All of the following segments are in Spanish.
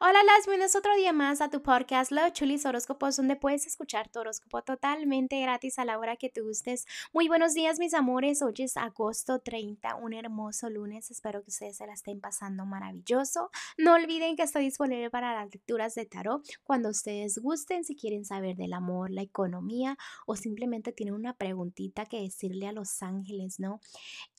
Hola, las bienvenidos otro día más a tu podcast Los Chulis Horóscopos, donde puedes escuchar tu horóscopo totalmente gratis a la hora que te gustes. Muy buenos días, mis amores. Hoy es agosto 30, un hermoso lunes. Espero que ustedes se la estén pasando maravilloso. No olviden que estoy disponible para las lecturas de tarot cuando ustedes gusten, si quieren saber del amor, la economía o simplemente tienen una preguntita que decirle a los ángeles, ¿no?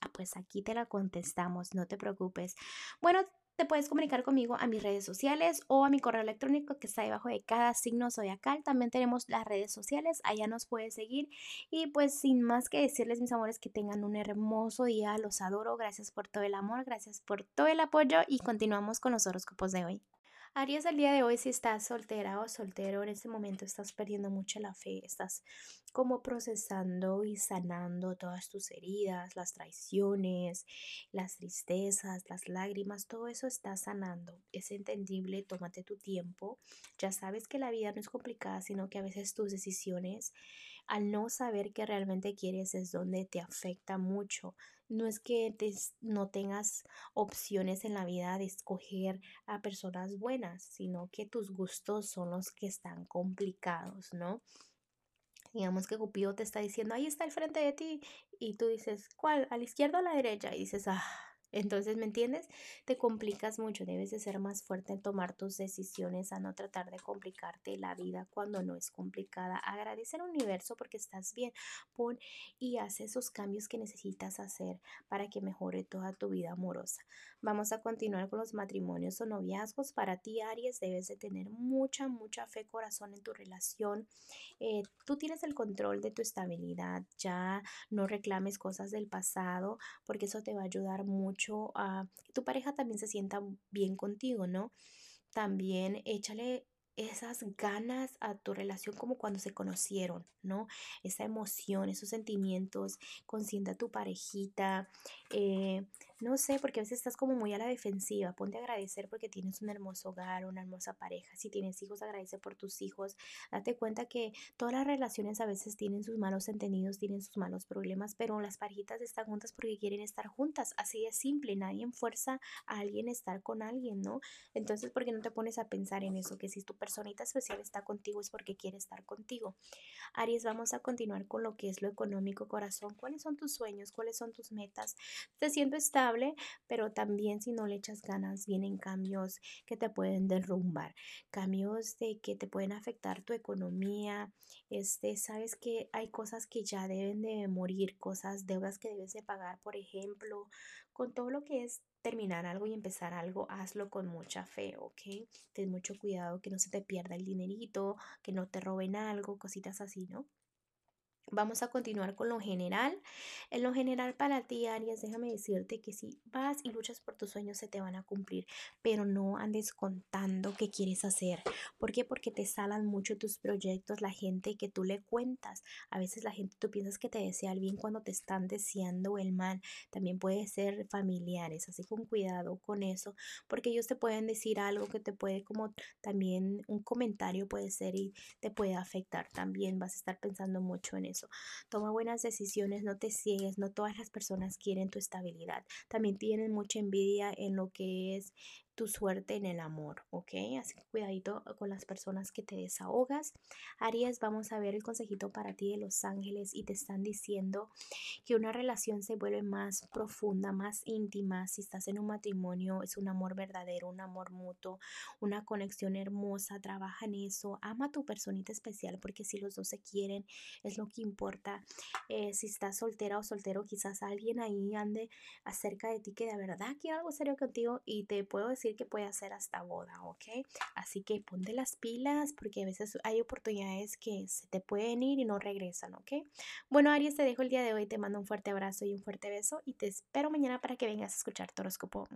Ah, pues aquí te la contestamos, no te preocupes. Bueno, te puedes comunicar conmigo a mis redes sociales o a mi correo electrónico que está debajo de cada signo zodiacal. También tenemos las redes sociales, allá nos puedes seguir. Y pues sin más que decirles, mis amores, que tengan un hermoso día. Los adoro. Gracias por todo el amor, gracias por todo el apoyo y continuamos con los horóscopos de hoy. Aries, el día de hoy, si estás soltera o soltero, en este momento estás perdiendo mucho la fe, estás como procesando y sanando todas tus heridas, las traiciones, las tristezas, las lágrimas, todo eso está sanando. Es entendible, tómate tu tiempo. Ya sabes que la vida no es complicada, sino que a veces tus decisiones, al no saber qué realmente quieres, es donde te afecta mucho no es que no tengas opciones en la vida de escoger a personas buenas, sino que tus gustos son los que están complicados, ¿no? Digamos que Cupido te está diciendo, ahí está el frente de ti, y tú dices, ¿cuál? ¿A la izquierda o a la derecha? Y dices, ah, entonces, ¿me entiendes? Te complicas mucho, debes de ser más fuerte en tomar tus decisiones, a no tratar de complicarte la vida cuando no es complicada. Agradece al universo porque estás bien, pon y haz esos cambios que necesitas hacer para que mejore toda tu vida amorosa. Vamos a continuar con los matrimonios o noviazgos. Para ti, Aries, debes de tener mucha, mucha fe, corazón en tu relación. Eh, tú tienes el control de tu estabilidad, ya no reclames cosas del pasado porque eso te va a ayudar mucho a que tu pareja también se sienta bien contigo, ¿no? También échale esas ganas a tu relación como cuando se conocieron, ¿no? Esa emoción, esos sentimientos, consienta a tu parejita, eh, no sé, porque a veces estás como muy a la defensiva, ponte a agradecer porque tienes un hermoso hogar, una hermosa pareja, si tienes hijos, agradece por tus hijos, date cuenta que todas las relaciones a veces tienen sus malos entendidos, tienen sus malos problemas, pero las parejitas están juntas porque quieren estar juntas, así es simple, nadie fuerza a alguien a estar con alguien, ¿no? Entonces, ¿por qué no te pones a pensar en eso? Que si tu personita especial está contigo es porque quiere estar contigo. Aries, vamos a continuar con lo que es lo económico, corazón. ¿Cuáles son tus sueños? ¿Cuáles son tus metas? Te siento estable, pero también si no le echas ganas, vienen cambios que te pueden derrumbar, cambios de que te pueden afectar tu economía. Este, sabes que hay cosas que ya deben de morir, cosas, deudas que debes de pagar, por ejemplo, con todo lo que es terminar algo y empezar algo, hazlo con mucha fe, ¿ok? Ten mucho cuidado que no se te pierda el dinerito, que no te roben algo, cositas así, ¿no? Vamos a continuar con lo general. En lo general para ti, Aries, déjame decirte que si vas y luchas por tus sueños se te van a cumplir, pero no andes contando qué quieres hacer. ¿Por qué? Porque te salan mucho tus proyectos, la gente que tú le cuentas. A veces la gente tú piensas que te desea el bien cuando te están deseando el mal. También puede ser familiares, así con cuidado con eso, porque ellos te pueden decir algo que te puede como también un comentario puede ser y te puede afectar también. Vas a estar pensando mucho en eso. Toma buenas decisiones, no te ciegues, no todas las personas quieren tu estabilidad. También tienen mucha envidia en lo que es tu suerte en el amor, ¿ok? Así que cuidadito con las personas que te desahogas. Aries, vamos a ver el consejito para ti de los ángeles y te están diciendo que una relación se vuelve más profunda, más íntima. Si estás en un matrimonio, es un amor verdadero, un amor mutuo, una conexión hermosa. Trabaja en eso. Ama a tu personita especial porque si los dos se quieren, es lo que importa. Eh, si estás soltera o soltero, quizás alguien ahí ande acerca de ti que de verdad quiere algo serio contigo y te puedo decir que puede hacer hasta boda, ¿ok? Así que ponte las pilas porque a veces hay oportunidades que se te pueden ir y no regresan, ¿ok? Bueno, Aries, te dejo el día de hoy, te mando un fuerte abrazo y un fuerte beso y te espero mañana para que vengas a escuchar tu horóscopo.